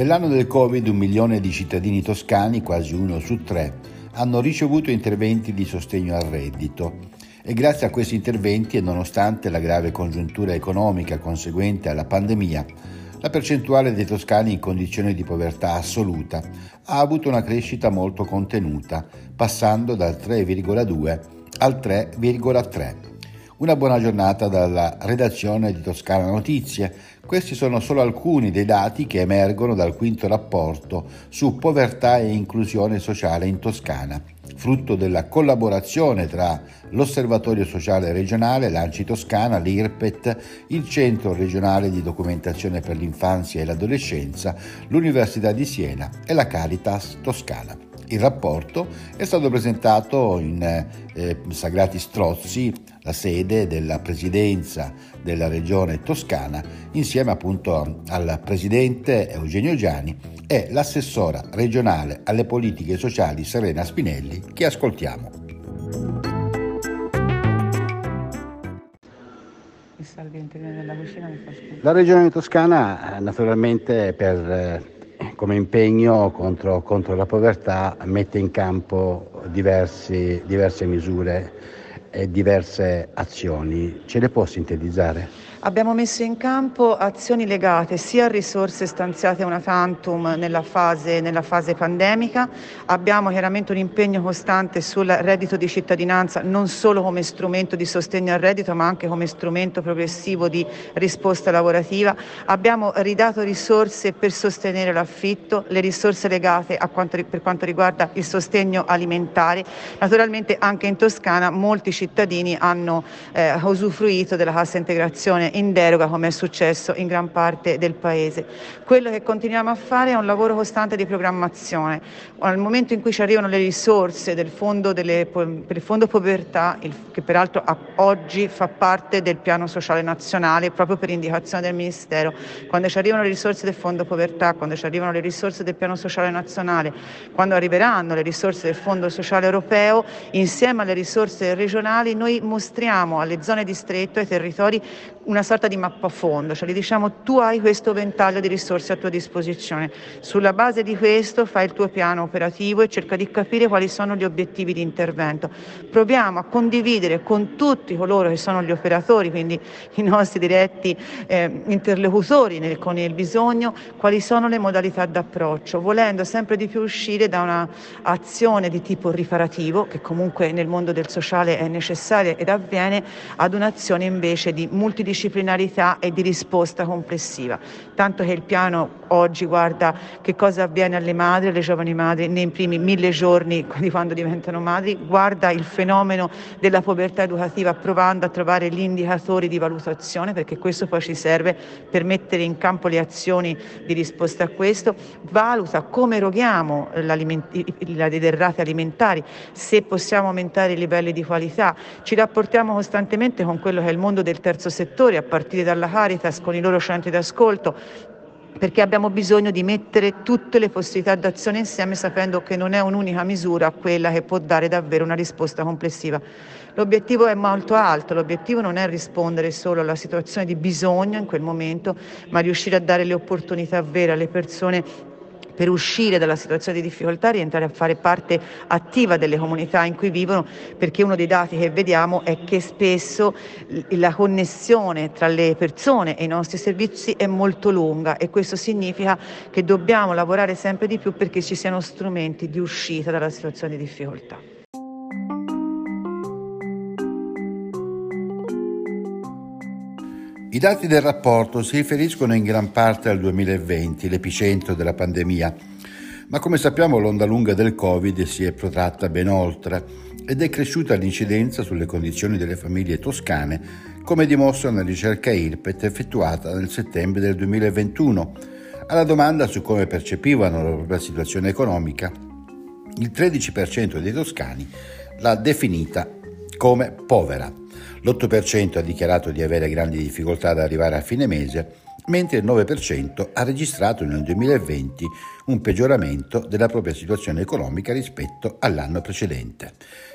Nell'anno del Covid un milione di cittadini toscani, quasi uno su tre, hanno ricevuto interventi di sostegno al reddito e grazie a questi interventi e nonostante la grave congiuntura economica conseguente alla pandemia, la percentuale dei toscani in condizioni di povertà assoluta ha avuto una crescita molto contenuta, passando dal 3,2 al 3,3. Una buona giornata dalla redazione di Toscana Notizie. Questi sono solo alcuni dei dati che emergono dal quinto rapporto su povertà e inclusione sociale in Toscana, frutto della collaborazione tra l'Osservatorio Sociale Regionale, l'Anci Toscana, l'IRPET, il Centro Regionale di Documentazione per l'Infanzia e l'Adolescenza, l'Università di Siena e la Caritas Toscana. Il rapporto è stato presentato in eh, Sagrati Strozzi, la sede della presidenza della regione toscana, insieme appunto al presidente Eugenio Giani e l'assessora regionale alle politiche sociali Serena Spinelli, che ascoltiamo. La regione toscana naturalmente per eh, come impegno contro, contro, la povertà mette in campo diversi, diverse misure diverse azioni. Ce le può sintetizzare? Abbiamo messo in campo azioni legate sia a risorse stanziate una tantum nella fase, nella fase pandemica, abbiamo chiaramente un impegno costante sul reddito di cittadinanza non solo come strumento di sostegno al reddito ma anche come strumento progressivo di risposta lavorativa, abbiamo ridato risorse per sostenere l'affitto, le risorse legate quanto, per quanto riguarda il sostegno alimentare, naturalmente anche in Toscana molti cittadini hanno eh, usufruito della cassa integrazione in deroga come è successo in gran parte del Paese. Quello che continuiamo a fare è un lavoro costante di programmazione. Al momento in cui ci arrivano le risorse del fondo delle, per il fondo povertà, che peraltro oggi fa parte del piano sociale nazionale proprio per indicazione del Ministero, quando ci arrivano le risorse del fondo povertà, quando ci arrivano le risorse del piano sociale nazionale, quando arriveranno le risorse del fondo sociale europeo, insieme alle risorse regionali noi mostriamo alle zone distretto, ai territori, una sorta di mappafondo, cioè gli diciamo tu hai questo ventaglio di risorse a tua disposizione, sulla base di questo fai il tuo piano operativo e cerca di capire quali sono gli obiettivi di intervento. Proviamo a condividere con tutti coloro che sono gli operatori, quindi i nostri diretti eh, interlocutori nel, con il bisogno, quali sono le modalità d'approccio, volendo sempre di più uscire da un'azione di tipo riparativo, che comunque nel mondo del sociale è necessaria ed avviene, ad un'azione invece di multidisciplinarità multidisciplinarità e di risposta complessiva. Tanto che il piano oggi guarda che cosa avviene alle madri, alle giovani madri nei primi mille giorni di quando diventano madri, guarda il fenomeno della povertà educativa provando a trovare gli indicatori di valutazione perché questo poi ci serve per mettere in campo le azioni di risposta a questo, valuta come eroghiamo le derrate alimentari, se possiamo aumentare i livelli di qualità, ci rapportiamo costantemente con quello che è il mondo del terzo settore a partire dalla Caritas con i loro centri d'ascolto, perché abbiamo bisogno di mettere tutte le possibilità d'azione insieme sapendo che non è un'unica misura quella che può dare davvero una risposta complessiva. L'obiettivo è molto alto, l'obiettivo non è rispondere solo alla situazione di bisogno in quel momento, ma riuscire a dare le opportunità vere alle persone per uscire dalla situazione di difficoltà rientrare a fare parte attiva delle comunità in cui vivono, perché uno dei dati che vediamo è che spesso la connessione tra le persone e i nostri servizi è molto lunga e questo significa che dobbiamo lavorare sempre di più perché ci siano strumenti di uscita dalla situazione di difficoltà. Dati del rapporto si riferiscono in gran parte al 2020, l'epicentro della pandemia, ma come sappiamo l'onda lunga del Covid si è protratta ben oltre ed è cresciuta l'incidenza sulle condizioni delle famiglie toscane, come dimostra una ricerca IRPET effettuata nel settembre del 2021. Alla domanda su come percepivano la propria situazione economica, il 13% dei toscani l'ha definita come povera. L'8% ha dichiarato di avere grandi difficoltà ad arrivare a fine mese, mentre il 9% ha registrato nel 2020 un peggioramento della propria situazione economica rispetto all'anno precedente.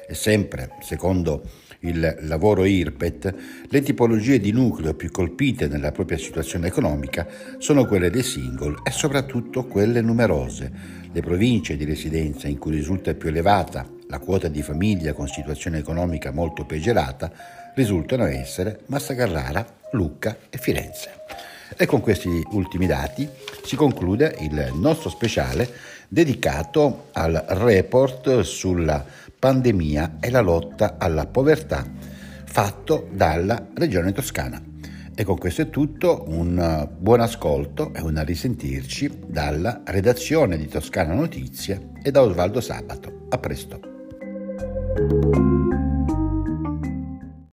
E sempre, secondo il lavoro IRPET, le tipologie di nucleo più colpite nella propria situazione economica sono quelle dei single e soprattutto quelle numerose. Le province di residenza in cui risulta più elevata la quota di famiglia con situazione economica molto peggiorata risultano essere Massa Carrara, Lucca e Firenze. E con questi ultimi dati si conclude il nostro speciale dedicato al report sulla pandemia e la lotta alla povertà fatto dalla Regione Toscana. E con questo è tutto, un buon ascolto e un risentirci dalla redazione di Toscana Notizie e da Osvaldo Sabato. A presto. Thank you.